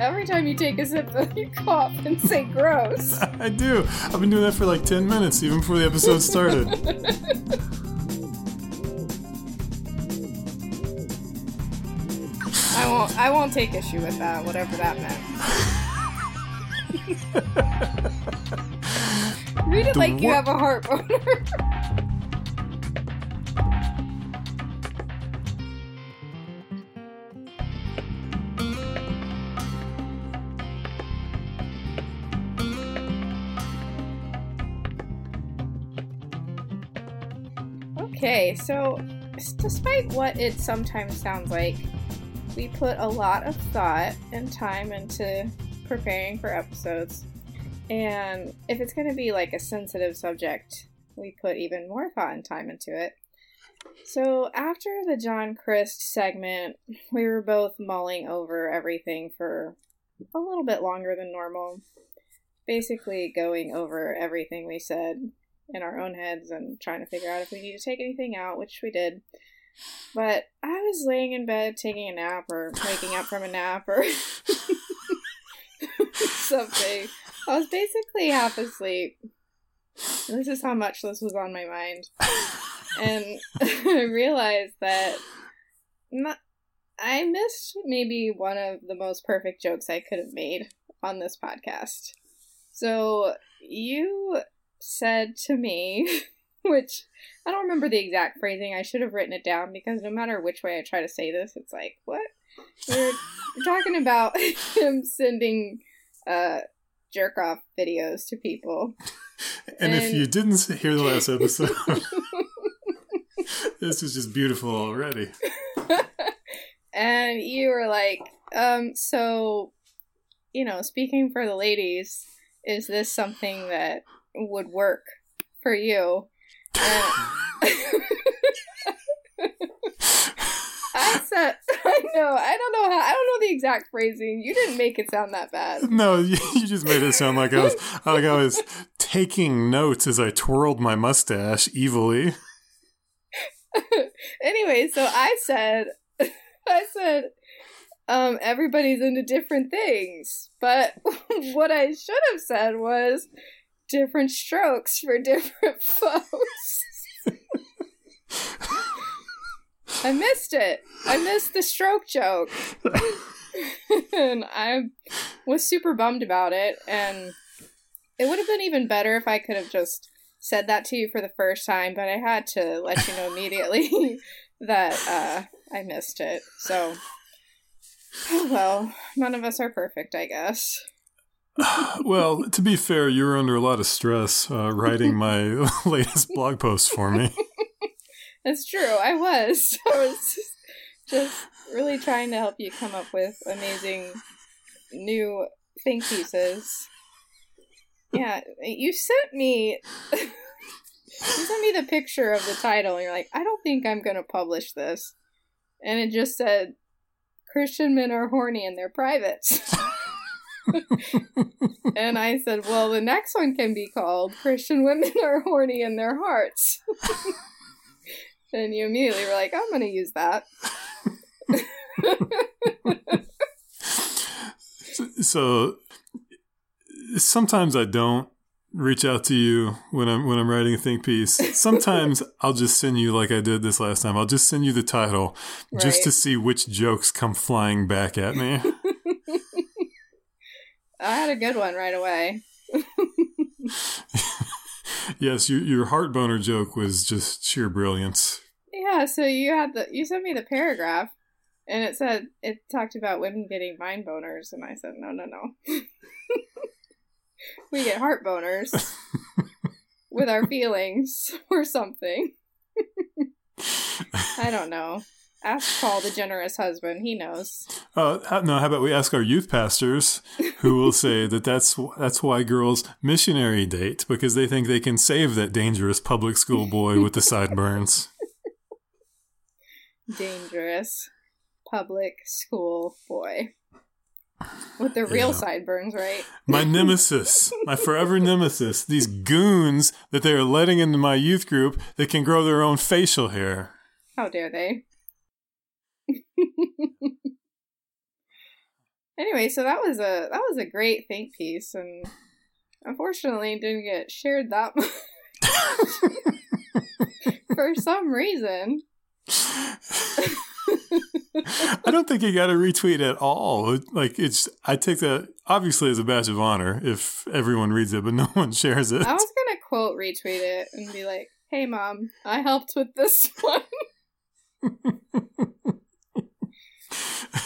Every time you take a sip, you cough and say gross. I do. I've been doing that for like 10 minutes, even before the episode started. I won't. I won't take issue with that, whatever that meant. Read it like you have a heart boner. Okay, so despite what it sometimes sounds like, we put a lot of thought and time into preparing for episodes. And if it's going to be like a sensitive subject, we put even more thought and time into it. So after the John Crist segment, we were both mulling over everything for a little bit longer than normal. Basically, going over everything we said in our own heads and trying to figure out if we need to take anything out, which we did. But I was laying in bed taking a nap or waking up from a nap or something. I was basically half asleep. This is how much this was on my mind. And I realized that not, I missed maybe one of the most perfect jokes I could have made on this podcast. So you said to me, which I don't remember the exact phrasing. I should have written it down because no matter which way I try to say this, it's like, what? We're, we're talking about him sending uh, jerk off videos to people. And if you didn't hear the last episode, this is just beautiful already. and you were like, um, so, you know, speaking for the ladies, is this something that would work for you? And I said, I know, I don't know how, I don't know the exact phrasing. You didn't make it sound that bad. No, you you just made it sound like I was like I was taking notes as I twirled my mustache evilly. anyway, so I said, I said, um, everybody's into different things. But what I should have said was different strokes for different folks. I missed it. I missed the stroke joke. and I was super bummed about it. And it would have been even better if I could have just said that to you for the first time, but I had to let you know immediately that uh, I missed it. So, oh well, none of us are perfect, I guess. Well, to be fair, you were under a lot of stress uh, writing my latest blog post for me. That's true. I was. I was just, really trying to help you come up with amazing new think pieces. Yeah, you sent me. you sent me the picture of the title, and you're like, I don't think I'm going to publish this. And it just said, Christian men are horny and they're privates. And I said, well, the next one can be called Christian women are horny in their hearts. and you immediately were like, I'm going to use that. So sometimes I don't reach out to you when I'm when I'm writing a think piece. Sometimes I'll just send you like I did this last time. I'll just send you the title just to see which jokes come flying back at me. I had a good one right away. yes, your your heart boner joke was just sheer brilliance. Yeah, so you had the you sent me the paragraph and it said it talked about women getting mind boners and I said no no no. we get heart boners with our feelings or something. I don't know. Ask Paul the generous husband, he knows. Uh, no, how about we ask our youth pastors, who will say that that's that's why girls missionary date because they think they can save that dangerous public school boy with the sideburns. Dangerous public school boy. With the real Yeah. sideburns, right? My nemesis, my forever nemesis, these goons that they are letting into my youth group that can grow their own facial hair. How dare they? Anyway, so that was a that was a great think piece, and unfortunately didn't get shared that much for some reason. I don't think you got to retweet at all. Like it's, I take that obviously as a badge of honor if everyone reads it, but no one shares it. I was gonna quote retweet it and be like, "Hey, mom, I helped with this one."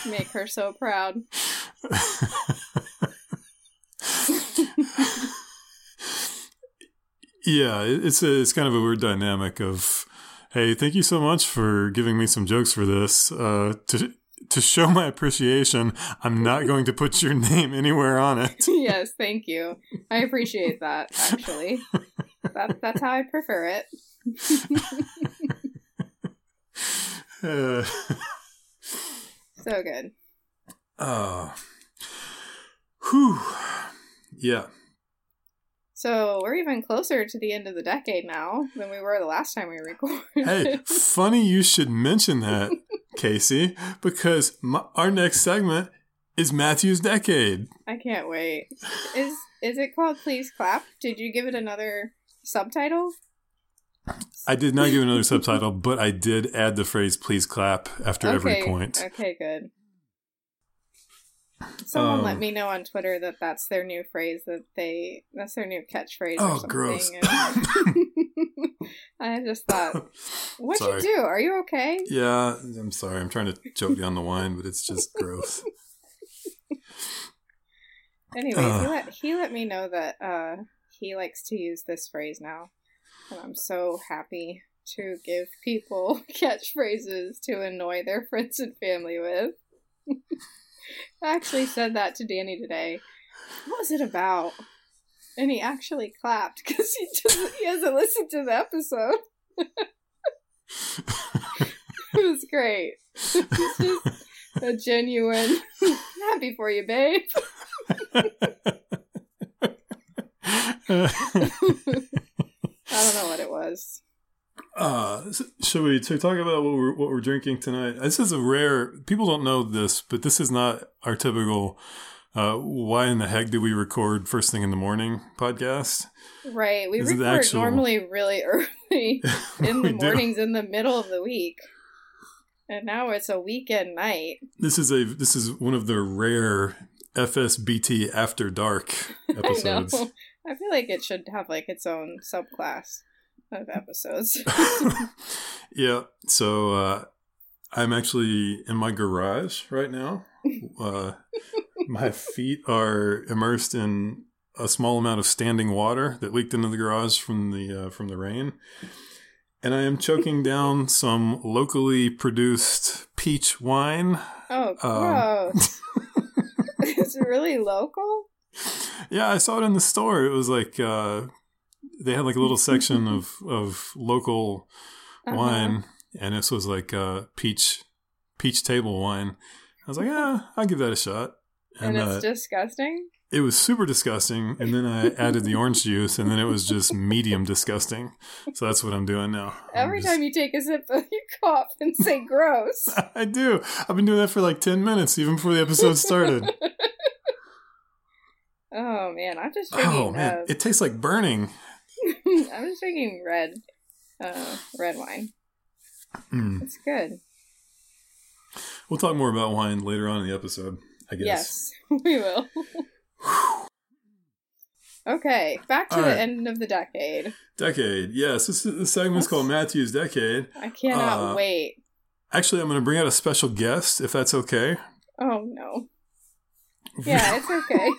Make her so proud. yeah, it's a, it's kind of a weird dynamic of, hey, thank you so much for giving me some jokes for this. Uh, to to show my appreciation, I'm not going to put your name anywhere on it. yes, thank you. I appreciate that. Actually, that, that's how I prefer it. Uh, so good. uh, whew. Yeah. So we're even closer to the end of the decade now than we were the last time we recorded. Hey, funny you should mention that, Casey, because my, our next segment is Matthew's decade. I can't wait. Is is it called Please Clap? Did you give it another subtitle? I did not give another subtitle, but I did add the phrase "please clap" after every point. Okay, good. Someone let Um, me know on Twitter that that's their new phrase that they that's their new catchphrase. or Oh, something. gross. I just thought, what'd Sorry. you do? Are you okay? Yeah, I'm sorry. I'm trying to choke down the wine, but it's just gross. Anyways, he let he let me know that uh he likes to use this phrase now, and I'm so happy to give people catchphrases to annoy their friends and family with. I actually said that to Danny today. What was it about? And he actually clapped because he he hasn't listened to the episode. it was great. It's just a genuine happy for you, babe. I don't know what it was. Uh, should we talk about what we're what we're drinking tonight? This is a rare. People don't know this, but this is not our typical. Uh, why in the heck do we record first thing in the morning podcast? Right. We This record actual- normally really early in the We do. mornings in the middle of the week. And now it's a weekend night. This is a this is one of the rare FSBT after dark episodes. I feel like it should have like its own subclass of episodes. yeah. So uh, I'm actually in my garage right now. Uh, my feet are immersed in a small amount of standing water that leaked into the garage from the uh, from the rain, and I am choking down some locally produced peach wine. oh, Um, it's really local? Yeah, I saw it in the store. It was like uh, they had like a little section of of local Uh-huh. wine, and this was like uh, peach peach table wine. I was like, ah, I'll give that a shot. And, And, it's uh, disgusting? it was super disgusting. And then I added the orange juice, and then it was just medium disgusting. So that's what I'm doing now. Every just- time you take a sip, you cough and say gross. I do. I've been doing that for like ten minutes, even before the episode started. Oh man, I'm just drinking. oh man, uh, it tastes like burning. I'm just drinking red, uh, red wine. Mm. It's good. We'll talk more about wine later on in the episode. I guess. Yes, we will. okay, back to All the right. end of the decade. Decade. Yes, this, this segment's called Matthew's Decade. I cannot Uh, wait. Actually, I'm going to bring out a special guest, if that's okay. Oh no. Yeah, it's okay.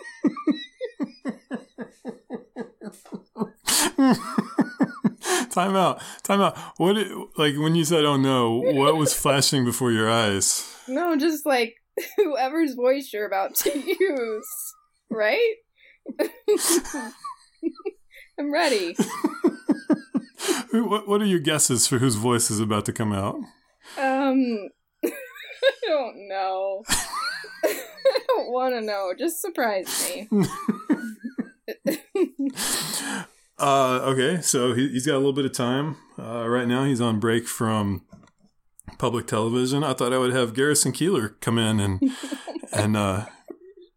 time out. Time out. What? Like when you said, "Oh no," what was flashing before your eyes? no, just like whoever's voice you're about to use, right? I'm ready. What, what are your guesses for whose voice is about to come out? Um, I don't know. I don't want to know. Just surprise me. Uh, okay, so he, he's got a little bit of time. Uh, right now, he's on break from public television. I thought I would have Garrison Keillor come in and and uh,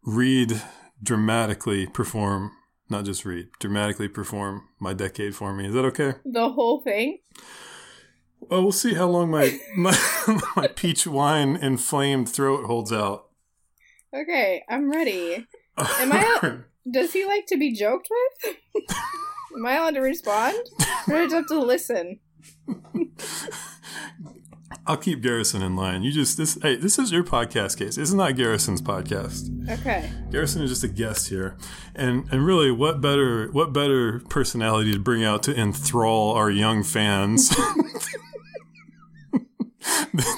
read dramatically perform, not just read, dramatically perform my decade for me. Is that okay? The whole thing? Well, we'll see how long my my, my peach wine inflamed throat holds out. Okay, I'm ready. Am I? Does he like to be joked with? Am I allowed to respond? Or do I just have to listen? I'll keep Garrison in line. You just this hey, this is your podcast case. This is not Garrison's podcast. Okay. Garrison is just a guest here. And and really what better what better personality to bring out to enthrall our young fans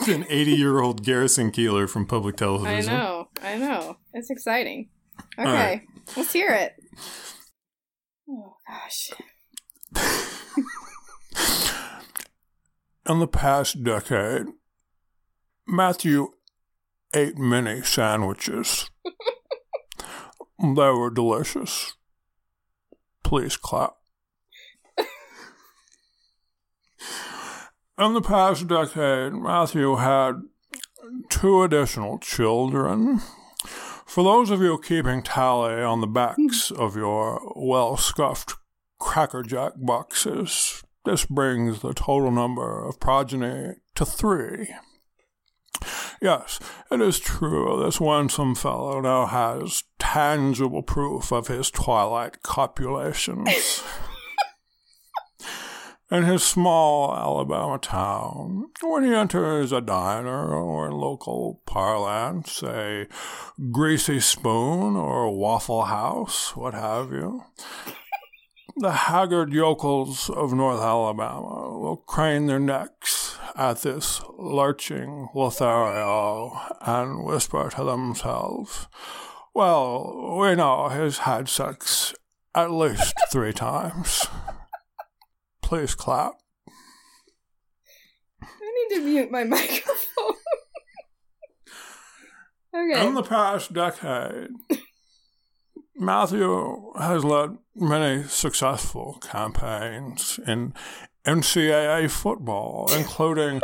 than 80 year old Garrison Keillor from public television. I know, I know. It's exciting. Okay, right. Let's hear it. Oh gosh. In the past decade, Matthew ate many sandwiches. they were delicious. Please clap. In the past decade, Matthew had two additional children. For those of you keeping tally on the backs hmm. of your well scuffed crackerjack boxes, this brings the total number of progeny to three. Yes, it is true this winsome fellow now has tangible proof of his twilight copulations. In his small Alabama town, when he enters a diner or local parlance, a greasy spoon or waffle house, what have you, the haggard yokels of North Alabama will crane their necks at this lurching Lothario and whisper to themselves, Well, we know he's had sex at least three times. Please clap. I need to mute my microphone. okay. In the past decade, Matthew has led many successful campaigns in NCAA football, including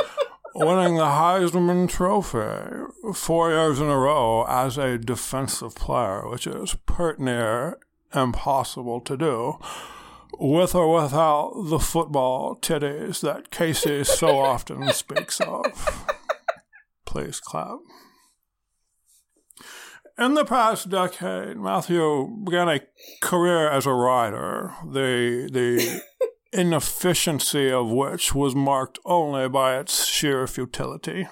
winning the Heisman Trophy four years in a row as a defensive player, which is pert near impossible to do with or without the football titties that Casey so often speaks of. Please clap. In the past decade, Matthew began a career as a writer, the, the inefficiency of which was marked only by its sheer futility.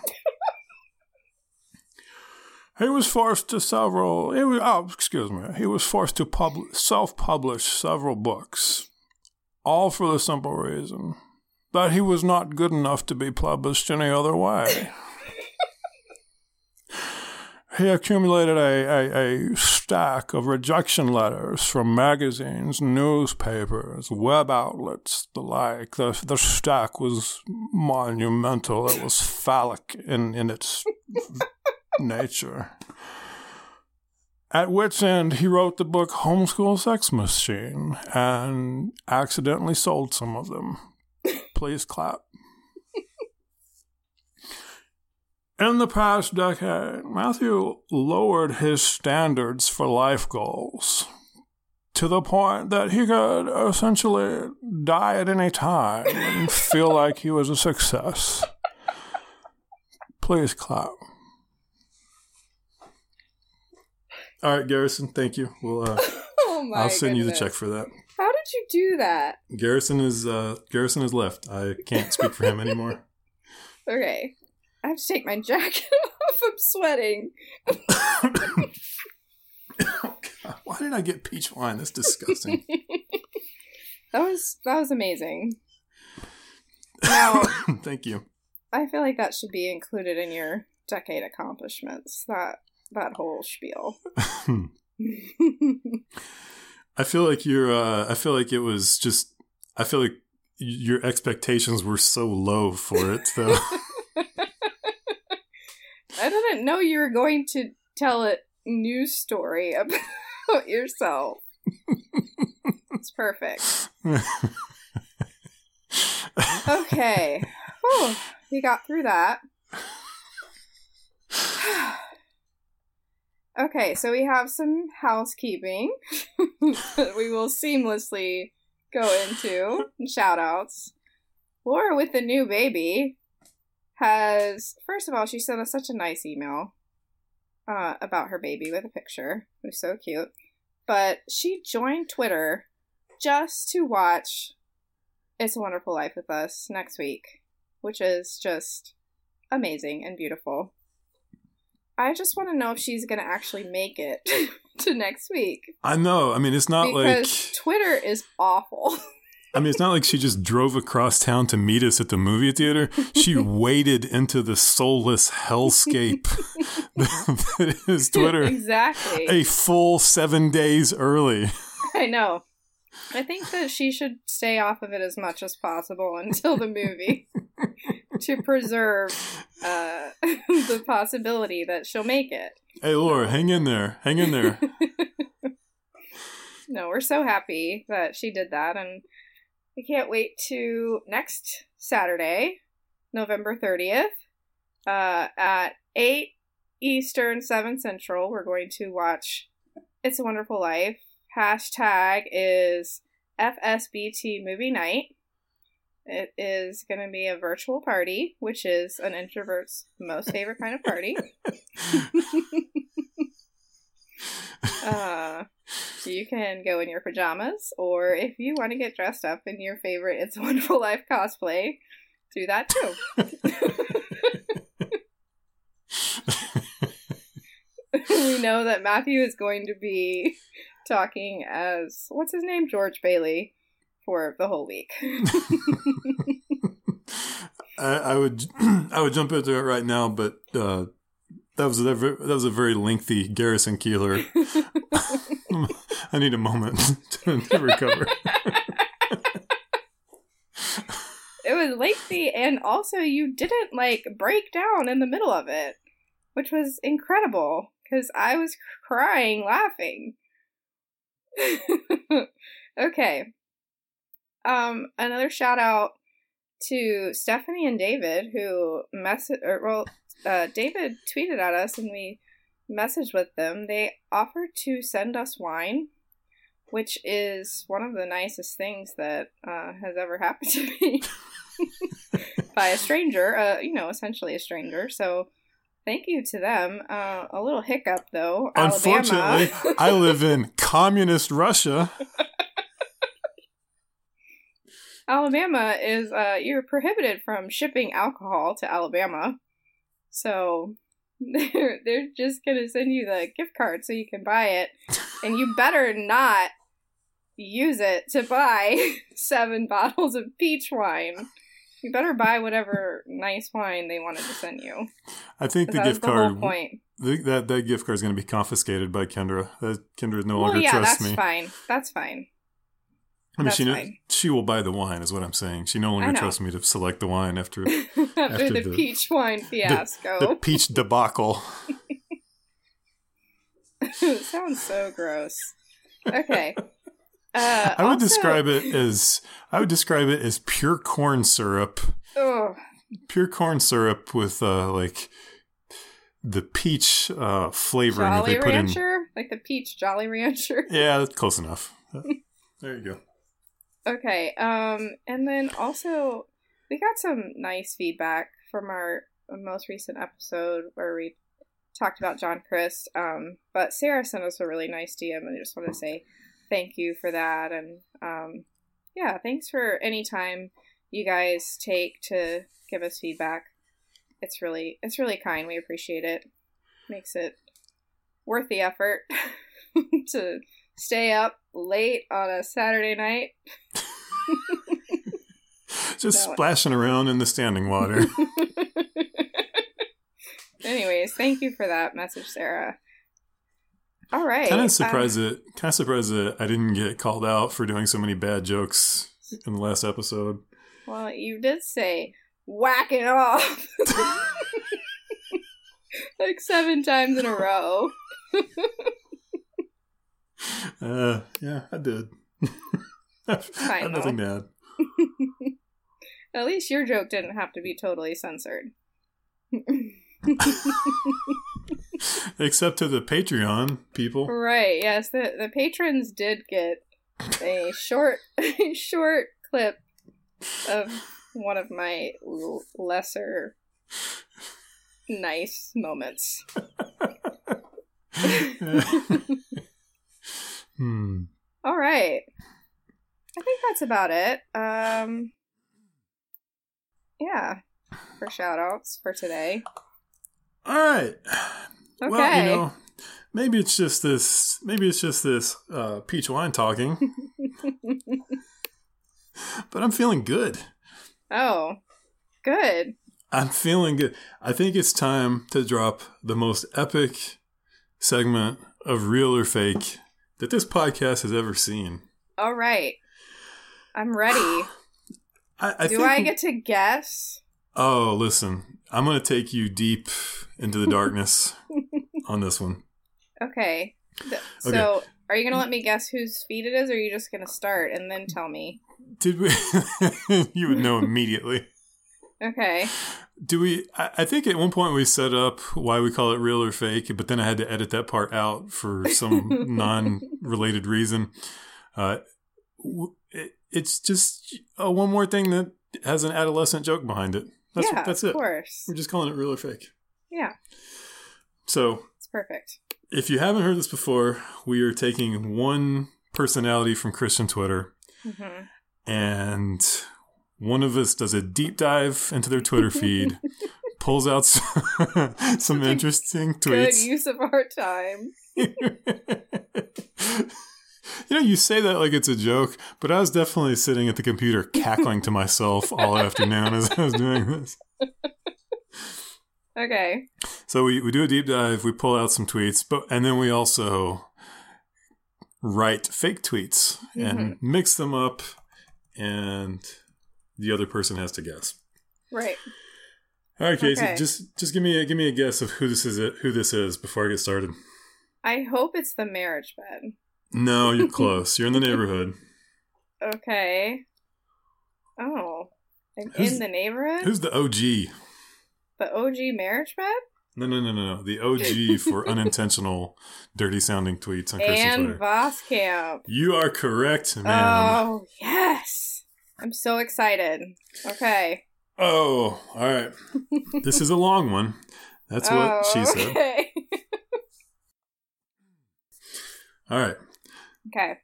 He was forced to several. He was, oh, excuse me. He was forced to pub, self-publish several books, all for the simple reason that he was not good enough to be published any other way. he accumulated a, a, a, stack of rejection letters from magazines, newspapers, web outlets, the like. The, the stack was monumental. It was phallic in, in its nature. At wit's end, he wrote the book Homeschool Sex Machine and accidentally sold some of them. Please clap. In the past decade, Matthew lowered his standards for life goals to the point that he could essentially die at any time and feel like he was a success. Please clap. All right, Garrison, thank you. We'll uh, oh I'll send goodness. you the check for that. How did you do that? Garrison is uh, Garrison is left. I can't speak for him anymore. Okay. I have to take my jacket off. I'm sweating. oh, God. Why did I get peach wine? That's disgusting. that was that was amazing. Now, thank you. I feel like that should be included in your decade accomplishments. That that whole spiel. I feel like you're. Uh, I feel like it was just. I feel like your expectations were so low for it, though. I didn't know you were going to tell a news story about yourself. it's perfect. okay. Whew, we got through that. Okay, so we have some housekeeping that we will seamlessly go into. Shout outs. Laura with the new baby has, first of all, she sent us such a nice email uh, about her baby with a picture. It was so cute. But she joined Twitter just to watch It's a Wonderful Life with us next week, which is just amazing and beautiful. I just want to know if she's going to actually make it to next week. I know. I mean, it's not because like Twitter is awful. I mean, it's not like she just drove across town to meet us at the movie theater. She waded into the soulless hellscape that is Twitter exactly. a full seven days early. I know. I think that she should stay off of it as much as possible until the movie to preserve uh, the possibility that she'll make it. Hey, Laura, hang in there. Hang in there. no, we're so happy that she did that, and we can't wait to next Saturday, November 30th, uh, at 8 Eastern, 7 Central. We're going to watch It's a Wonderful Life. Hashtag is FSBT Movie Night. It is going to be a virtual party, which is an introvert's most favorite kind of party. uh, you can go in your pajamas, or if you want to get dressed up in your favorite It's a Wonderful Life cosplay, do that too. we know that Matthew is going to be talking as what's his name, George Bailey, for the whole week. I, I, would I would jump into it right now, but uh, that was a, that was a very lengthy Garrison Keillor. I need a moment to, to recover. it was lengthy, and also you didn't like break down in the middle of it, which was incredible because I was crying laughing. okay. Um, another shout out to Stephanie and David who messaged, or well, uh, David tweeted at us and we messaged with them. They offered to send us wine, which is one of the nicest things that uh, has ever happened to me by a stranger. Uh, you know, essentially a stranger. So Thank you to them. Uh, a little hiccup, though. Unfortunately, I live in communist Russia. Alabama is uh, you're prohibited from shipping alcohol to Alabama, so they're they're just gonna send you the gift card so you can buy it, and you better not use it to buy seven bottles of peach wine. You better buy whatever nice wine they wanted to send you. I think the gift the card. point. The, that that gift card is going to be confiscated by Kendra. That Kendra no well, longer yeah, trusts that's me. fine. That's fine. I mean, That's she she will buy the wine, is what I'm saying. She no longer trusts me to select the wine after after, After the, the- peach wine fiasco. the peach debacle. Sounds so gross. Okay. Uh, I would also- describe it as I would describe it as pure corn syrup, Ugh. pure corn syrup with uh, like the peach uh, flavoring that Jolly they put in. Like the peach Jolly Rancher. Yeah, that's close enough. there you go. Okay. Um, and then also we got some nice feedback from our most recent episode where we talked about John Crist. Um, but Sarah sent us a really nice DM, and I just want to say thank you for that. And um, yeah, thanks for any time you guys take to give us feedback. It's really it's really kind. We appreciate it. Makes it worth the effort to stay up late on a Saturday night. Just No. splashing around in the standing water. Anyways, thank you for that message, Sarah. All right. kind um, of surprised that kind of surprised that I didn't get called out for doing so many bad jokes in the last episode. well, you did say whack it off like seven times in a row. Uh, yeah, I did. I have nothing to add. At least your joke didn't have to be totally censored. Except to the Patreon people. Right. Yes, the the patrons did get a short short clip of one of my l- lesser nice moments. Hmm. All right. I think that's about it. Um yeah, for shout outs for today. All right. Okay. Well, you know, maybe it's just this. Maybe it's just this uh, peach wine talking. but I'm feeling good. oh, good. I'm feeling good. I think it's time to drop the most epic segment of real or fake that this podcast has ever seen. All right. I'm ready. I, I Do I get to guess? Oh, listen. I'm going to take you deep into the darkness on this one. Okay. Th- So, are you going to let me guess whose feet it is, or are you just going to start and then tell me? Did we? you would know immediately. Okay. Do we? I, think at one point we set up why we call it real or fake, but then I had to edit that part out for some non-related reason. Uh, it, it's just uh, one more thing that has an adolescent joke behind it. That's yeah, that's of it. course. We're just calling it real or fake. Yeah, So it's perfect. if you haven't heard this before, we are taking one personality from Christian Twitter hmm and one of us does a deep dive into their Twitter feed, pulls out some, some interesting Good tweets. Good use of our time. you know, you say that like it's a joke, but I was definitely sitting at the computer cackling to myself all afternoon as I was doing this. Okay. So we, we do a deep dive, we pull out some tweets, but and then we also write fake tweets and mm-hmm. mix them up, and the other person has to guess. Right. All right, Casey, Okay. just just give me a give me a guess of who this is who this is before I get started. I hope it's the marriage bed. No, you're close. You're in the neighborhood. Okay. Oh. I'm Who's- in the neighborhood? Who's the OG? the OG marriage bed? No, no, no, no, no. The OG for unintentional, dirty sounding tweets on Christian And Twitter. Voskamp. You are correct, ma'am. Oh, yes. I'm so excited. Okay. Oh, all right. this is a long one. That's what oh, she said. Okay. All right. okay.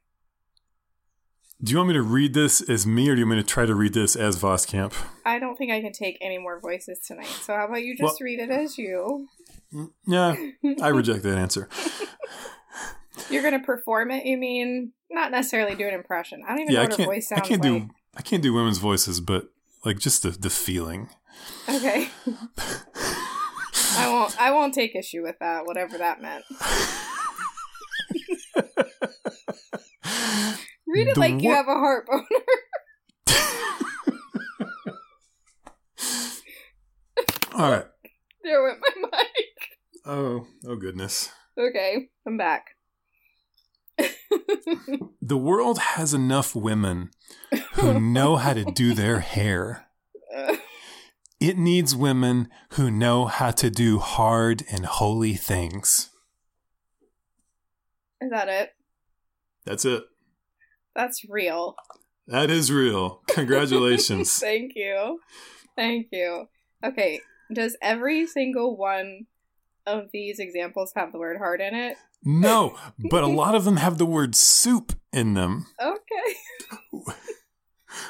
Do you want me to read this as me, or do you want me to try to read this as Voskamp? I don't think I can take any more voices tonight. So how about you just read it as you? Mm, yeah, I reject that answer. You're gonna perform it, you mean? Not necessarily do an impression. I don't even Yeah, know what can't. voice I sounds can't like. do. I can't do women's voices, but like just the the feeling. Okay. I won't I won't take issue with that, whatever that meant. Read it The like you have a heart boner. All right. there went my mic. Oh, oh goodness. Okay, I'm back. The world has enough women who know how to do their hair. It needs women who know how to do hard and holy things. is that it? That's it. That's real. That is real. Congratulations. Thank you. Thank you. Okay, does every single one of these examples have the word heart in it? No, but a lot of them have the word soup in them. Okay.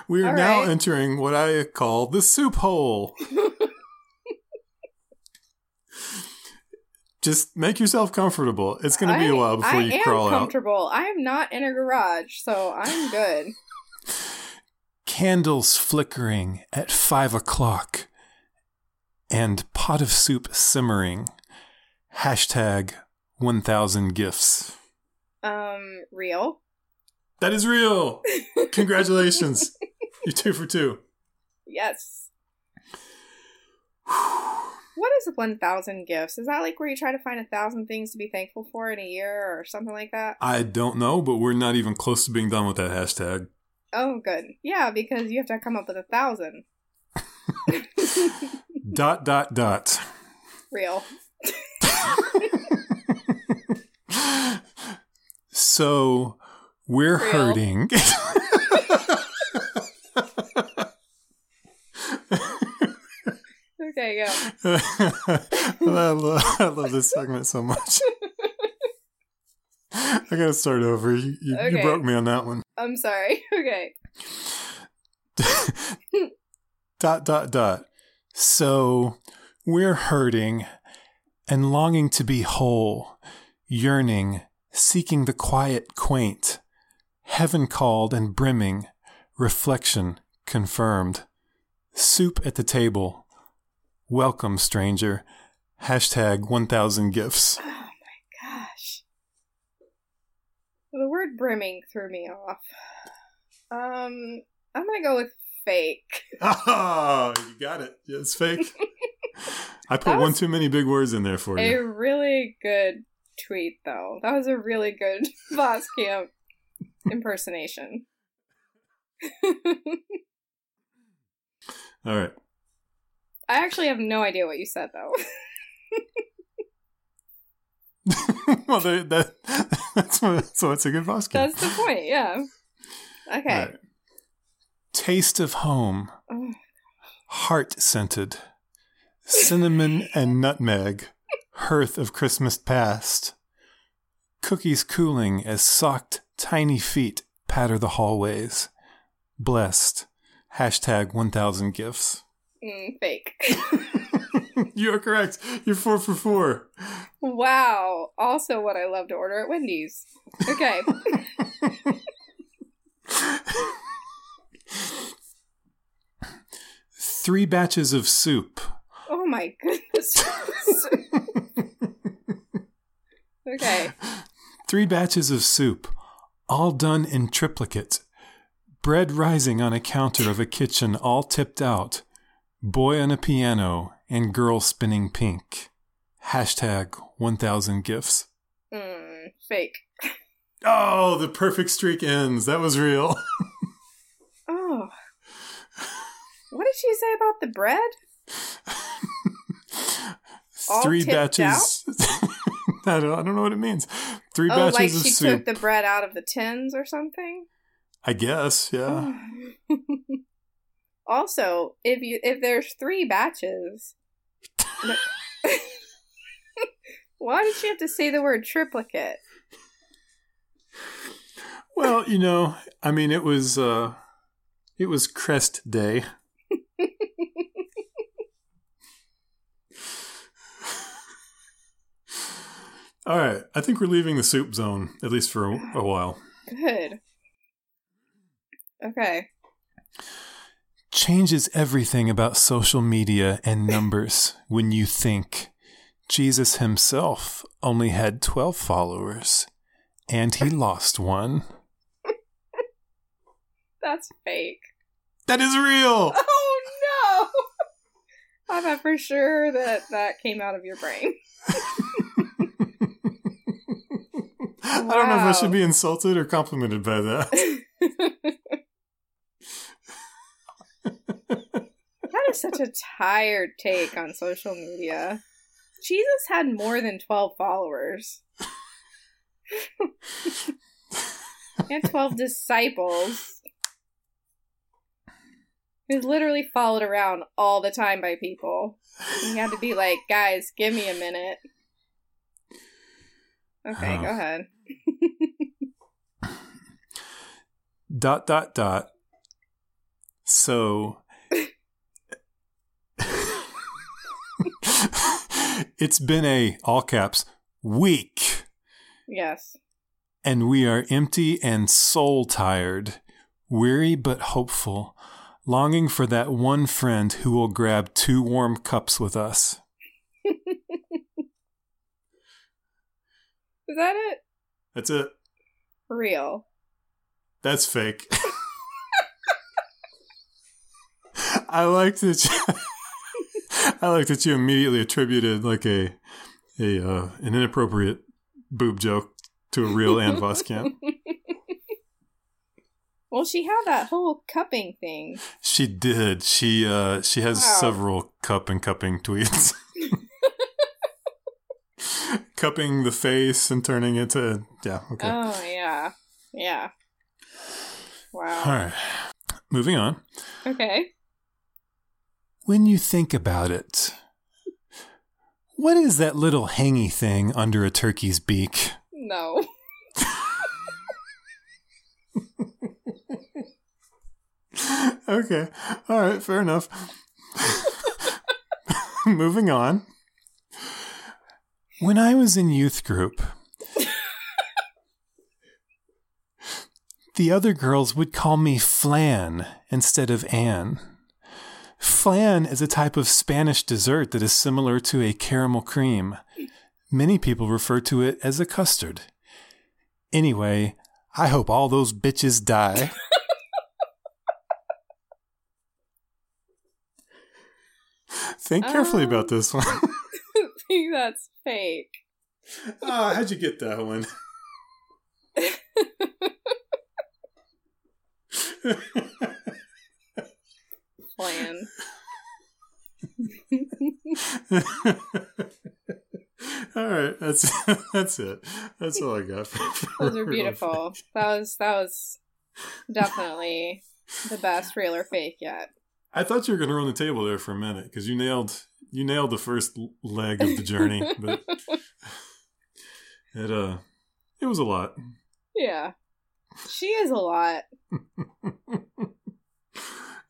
We are All now right. entering what I call the soup hole. Just make yourself comfortable. It's going to be a I- while before I you am crawl out. comfortable. I am not in a garage, so I'm good. Candles flickering at five o'clock and pot of soup simmering. Hashtag 1000 gifts. Um, real. That is real. Congratulations. You're two for two. Yes. What is 1,000 gifts? Is that like where you try to find a thousand things to be thankful for in a year or something like that? I don't know, but we're not even close to being done with that hashtag. Oh, good. Yeah, because you have to come up with a thousand. Dot, dot, dot. Real. So we're Real. hurting. Okay, go. I, love, I love this segment so much. I gotta start over. You, you, you broke me on that one. I'm sorry. Okay. dot dot dot. So we're hurting and longing to be whole, yearning, seeking the quiet, quaint, heaven called and brimming, reflection confirmed. Soup at the table. Welcome, stranger. Hashtag 1000 gifts. Oh my gosh. The word brimming threw me off. Um, I'm gonna go with fake. Oh, you got it. It's fake. I put one too many big words in there for you. A really good tweet, though. That was a really good boss camp impersonation. All right. I actually have no idea what you said, though. well, that, that's what, so it's a good boss game. That's the point, yeah. Okay. Right. Taste of home, Oh, heart scented, cinnamon and nutmeg, hearth of Christmas past, cookies cooling as socked tiny feet patter the hallways. Blessed. Hashtag 1000 gifts. mm, fake. you are correct. You're four for four. wow. Also, what I love to order at Wendy's. Okay. Three batches of soup. Oh my goodness. okay. Three batches of soup, all done in triplicate. Bread rising on a counter of a kitchen, all tipped out. Boy on a piano, and girl spinning pink. Hashtag 1000 gifts. Mm, fake. Oh, the perfect streak ends. That was real. Oh. What did she say about the bread? All Three batches. I, don't, I don't know what it means. Three oh, batches like of she soup. took the bread out of the tins or something? I guess, yeah. also, if you if there's three batches, why did she have to say the word triplicate? Well, you know, I mean, it was uh, it was Crest Day. All right, I think we're leaving the soup zone at least for a, a while. Good. Okay. Changes everything about social media and numbers when you think Jesus himself only had 12 followers and he lost one. That's fake. That is real. Oh no! I thought for sure that that came out of your brain. I don't know if I should be insulted or complimented by that. That is such a tired take on social media. Jesus had more than 12 followers. and 12 disciples. He was literally followed around all the time by people. He had to be like, guys, give me a minute. Okay, Oh. go ahead. dot dot dot. So it's been a all caps week Yes. and we are empty and soul tired, weary but hopeful, longing for that one friend who will grab two warm cups with us. Is that it? That's it. Real. That's fake. I like that. You, I like that you immediately attributed like a a uh, an inappropriate boob joke to a real Ann Voskamp. well, she had that whole cupping thing. She did. She uh she has Wow. several cup and cupping tweets. Cupping the face and turning it to yeah. Okay. Oh yeah, yeah. Wow. All right. Moving on. Okay. When you think about it, what is that little hangy thing under a turkey's beak? No. okay. All right. Fair enough. Moving on. When I was in youth group, the other girls would call me Flan instead of Anne. Flan is a type of Spanish dessert that is similar to a caramel cream. Many people refer to it as a custard. Anyway, I hope all those bitches die. Think carefully about this one. That's fake. oh, how'd you get that one? Plan. all right, that's that's it. That's all I got. For, Those are beautiful. That was that was definitely the best real or fake yet. I thought you were going to run the table there for a minute because you nailed you nailed the first leg of the journey, but it uh it was a lot. Yeah. She is a lot.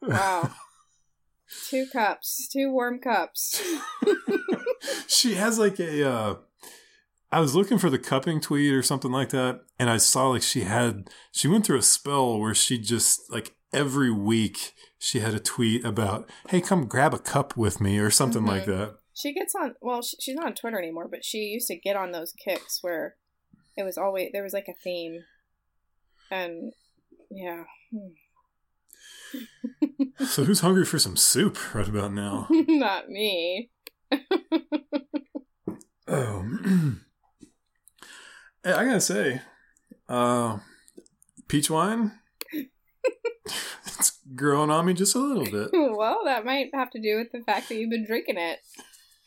Wow. Two cups. Two warm cups. she has like a uh I was looking for the cupping tweet or something like that and I saw like she had she went through a spell where she just like every week she had a tweet about, "Hey, come grab a cup with me" or something like Mhm. that. She gets on. Well, sh- she's not on Twitter anymore, but she used to get on those kicks where it was always there was like a theme, and yeah, So who's hungry for some soup right about now? not me. Oh, I gotta say, uh, peach wine, it's growing on me just a little bit. well, that might have to do with the fact that you've been drinking it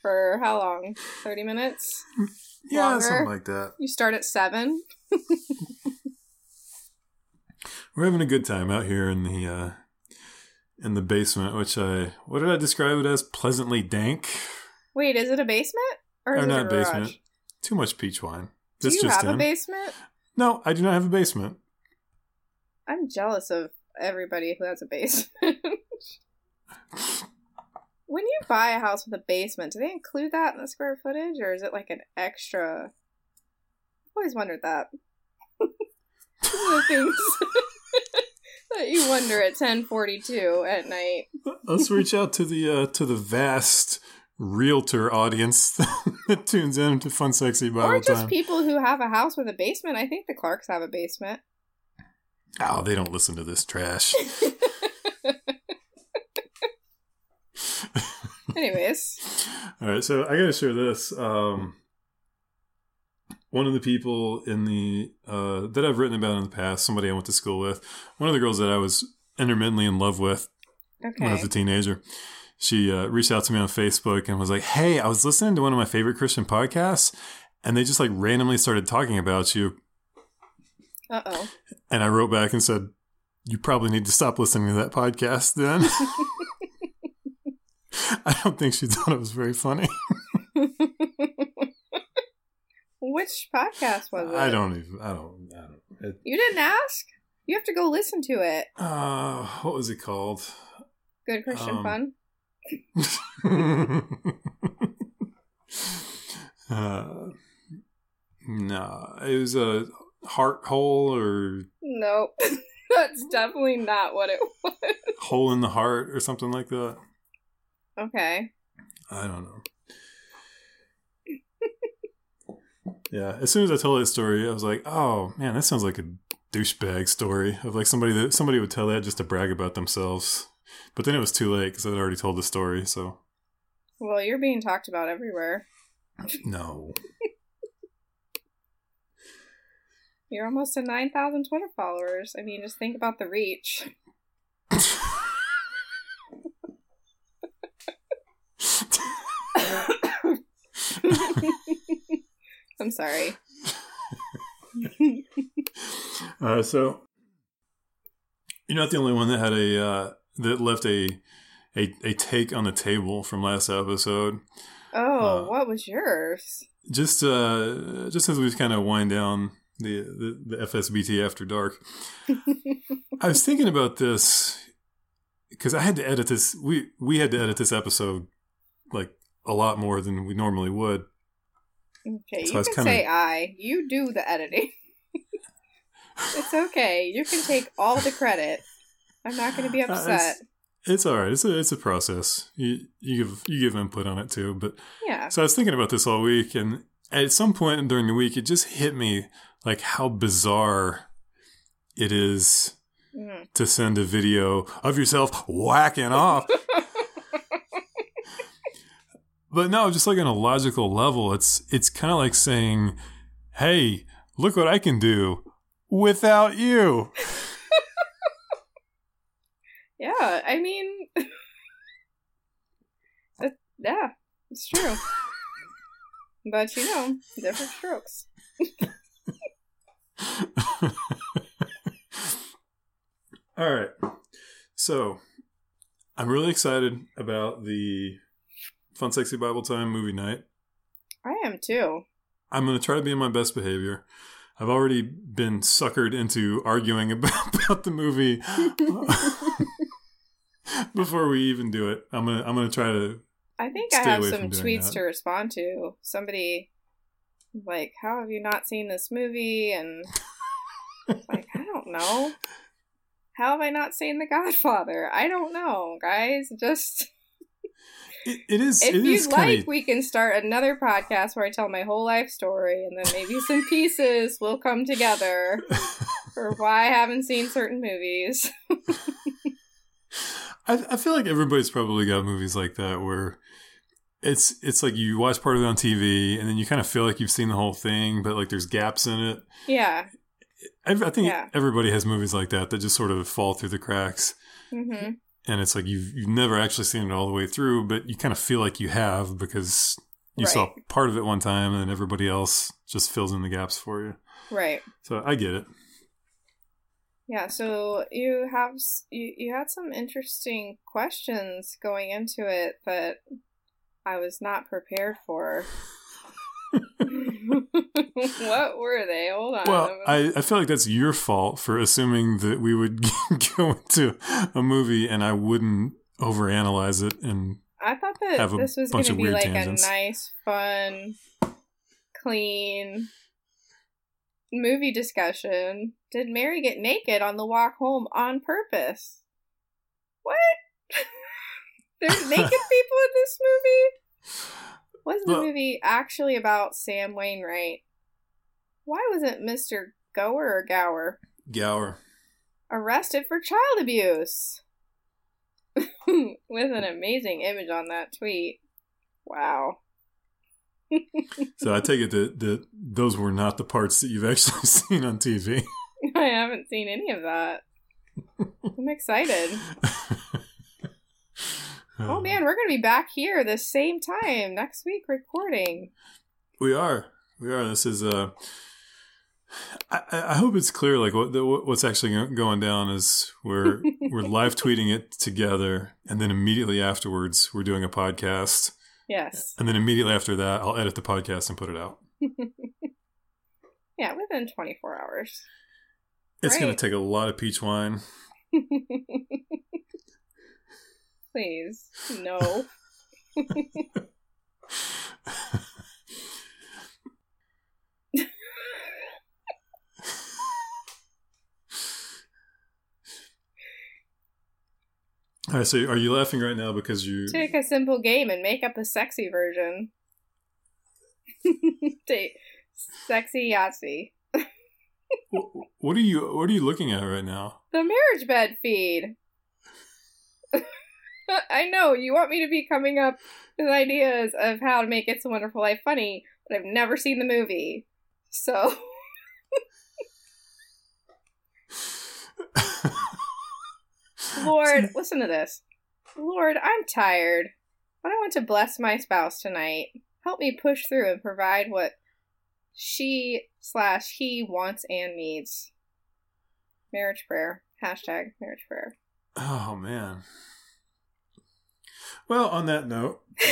for how long? Thirty minutes. Yeah, Longer. something like that. You start at seven. We're having a good time out here in the uh, in the basement, which I what did I describe it as? Pleasantly dank, Wait, is it a basement or, or not a garage? basement? Too much peach wine. Do That's you have a basement? No, I do not have a basement. I'm jealous of everybody who has a basement. when you buy a house with a basement, do they include that in the square footage, or is it like an extra? I've always wondered that. The things that you wonder at 10:42 at night. Let's reach out to the uh, to the vast realtor audience that tunes in to Fun Sexy Bible or just Time. people who have a house with a basement. I think the Clarks have a basement. Oh, they don't listen to this trash. Anyways, All right, so I got to share this. Um, one of the people in the uh, that I've written about in the past, somebody I went to school with, one of the girls that I was intermittently in love with when I was a teenager. She uh, reached out to me on Facebook and was like, "Hey, I was listening to one of my favorite Christian podcasts, and they just like randomly started talking about you." Uh oh. And I wrote back and said, "You probably need to stop listening to that podcast." Then I don't think she thought it was very funny. Which podcast was it? I don't even. I don't. I don't. It, You didn't ask? You have to go listen to it. uh, what was it called? Good Christian Um, fun. uh, no, it was a heart hole or Nope. That's definitely not what it was. hole in the heart or something like that. Okay. I don't know. yeah, as soon as I told that story, I was like, "Oh man, that sounds like a douchebag story of like somebody that somebody would tell that just to brag about themselves." But then it was too late because I'd already told the story. So Well, you're being talked about everywhere. no, You're almost to 9,000 Twitter followers. I mean, just think about the reach. I'm sorry. uh, so you're not the only one that had a uh, that left a, a a take on the table from last episode. Oh, Uh, what was yours? Just uh, just as we kind of wind down the, the the FSBT after dark, I was thinking about this because I had to edit this. We we had to edit this episode like a lot more than we normally would. Okay, So I you was can kinda- say I. You do the editing. it's okay. You can take all the credit. I'm not going to be Uh, it's- upset. It's all right. It's a it's a process. You you give you give input on it too, but yeah. So I was thinking about this all week, and at some point during the week, it just hit me like how bizarre it is Mm. to send a video of yourself whacking off. but no, just like on a logical level, it's it's kind of like saying, "Hey, look what I can do without you." Yeah, I mean, it, yeah, it's true. but you know, different strokes. All right. So, I'm really excited about the Fun Sexy Bible Time movie night. I am too. I'm going to try to be in my best behavior. I've already been suckered into arguing about, about the movie uh, before we even do it. I'm going to I'm going to try to I think I have some tweets to respond to. Somebody like, "How have you not seen this movie?" And like, I don't know. How have I not seen The Godfather? I don't know, guys. Just it, it is if it is like, of we can start another podcast where I tell my whole life story, and then maybe some pieces will come together for why I haven't seen certain movies. I, I feel like everybody's probably got movies like that where it's it's like you watch part of it on TV and then you kind of feel like you've seen the whole thing, but like there's gaps in it. yeah. I, I think Yeah. everybody has movies like that that just sort of fall through the cracks. hmm and it's like you've you've never actually seen it all the way through, but you kind of feel like you have because you saw part of it one time, and then everybody else just fills in the gaps for you. Right. So I get it. Yeah, so you have you you had some interesting questions going into it that I was not prepared for. what were they? Hold on. Well, I, I feel like that's your fault for assuming that we would go into a movie and I wouldn't overanalyze it. And I thought that have a this was going to be like tangents. a nice, fun, clean movie discussion. Did Mary get naked on the walk home on purpose? What? There's naked people in this movie? Was the movie actually about Sam Wainwright? Why wasn't Mr. Gower or Gower Gower. arrested for child abuse? With an amazing image on that tweet. Wow. So I take it that, that those were not the parts that you've actually seen on TV. I haven't seen any of that. I'm excited. Oh man, we're gonna be back here the same time next week recording. We are. We are. This is uh I, I hope it's clear. Like what the, what's actually going down is we're we're live tweeting it together, and then immediately afterwards we're doing a podcast, Yes. and then immediately after that I'll edit the podcast and put it out. Yeah, within 24 hours. It's going to take a lot of peach wine. Please. No. All right. So are you laughing right now because you? Take a simple game and make up a sexy version. Take sexy Yahtzee. What are you? What are you looking at right now? The marriage bed feed. I know you want me to be coming up with ideas of how to make It's a Wonderful Life funny, but I've never seen the movie. So Lord, listen to this. Lord, I'm tired, but I want to bless my spouse tonight. Help me push through and provide what she slash he wants and needs marriage prayer. Hashtag marriage prayer. Oh man. Well, on that note,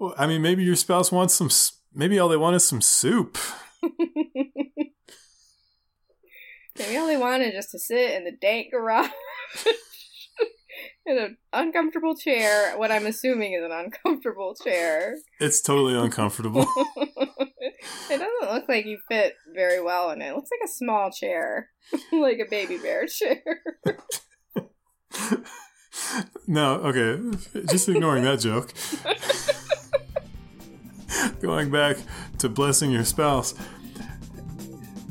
well, I mean, maybe your spouse wants some. Maybe all they want is some soup. Maybe all they wanted just to sit in the dank garage in an uncomfortable chair. What I'm assuming is an uncomfortable chair. It's totally uncomfortable. it doesn't look like you fit very well in it. It looks like a small chair, like a baby bear chair. No, okay. Just ignoring that joke. Going back to blessing your spouse.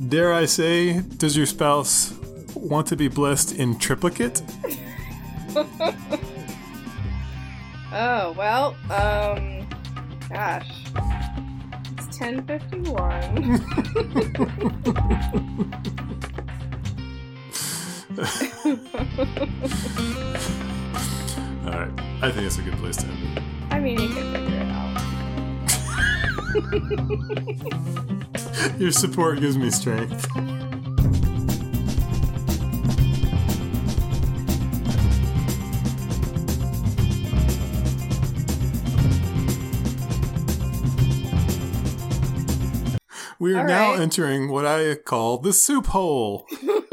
Dare I say, does your spouse want to be blessed in triplicate? oh well, um, gosh, it's ten fifty one. All right. I think that's a good place to end it. I mean, you can figure it out. Your support gives me strength. We are All now right. entering what I call the soup hole.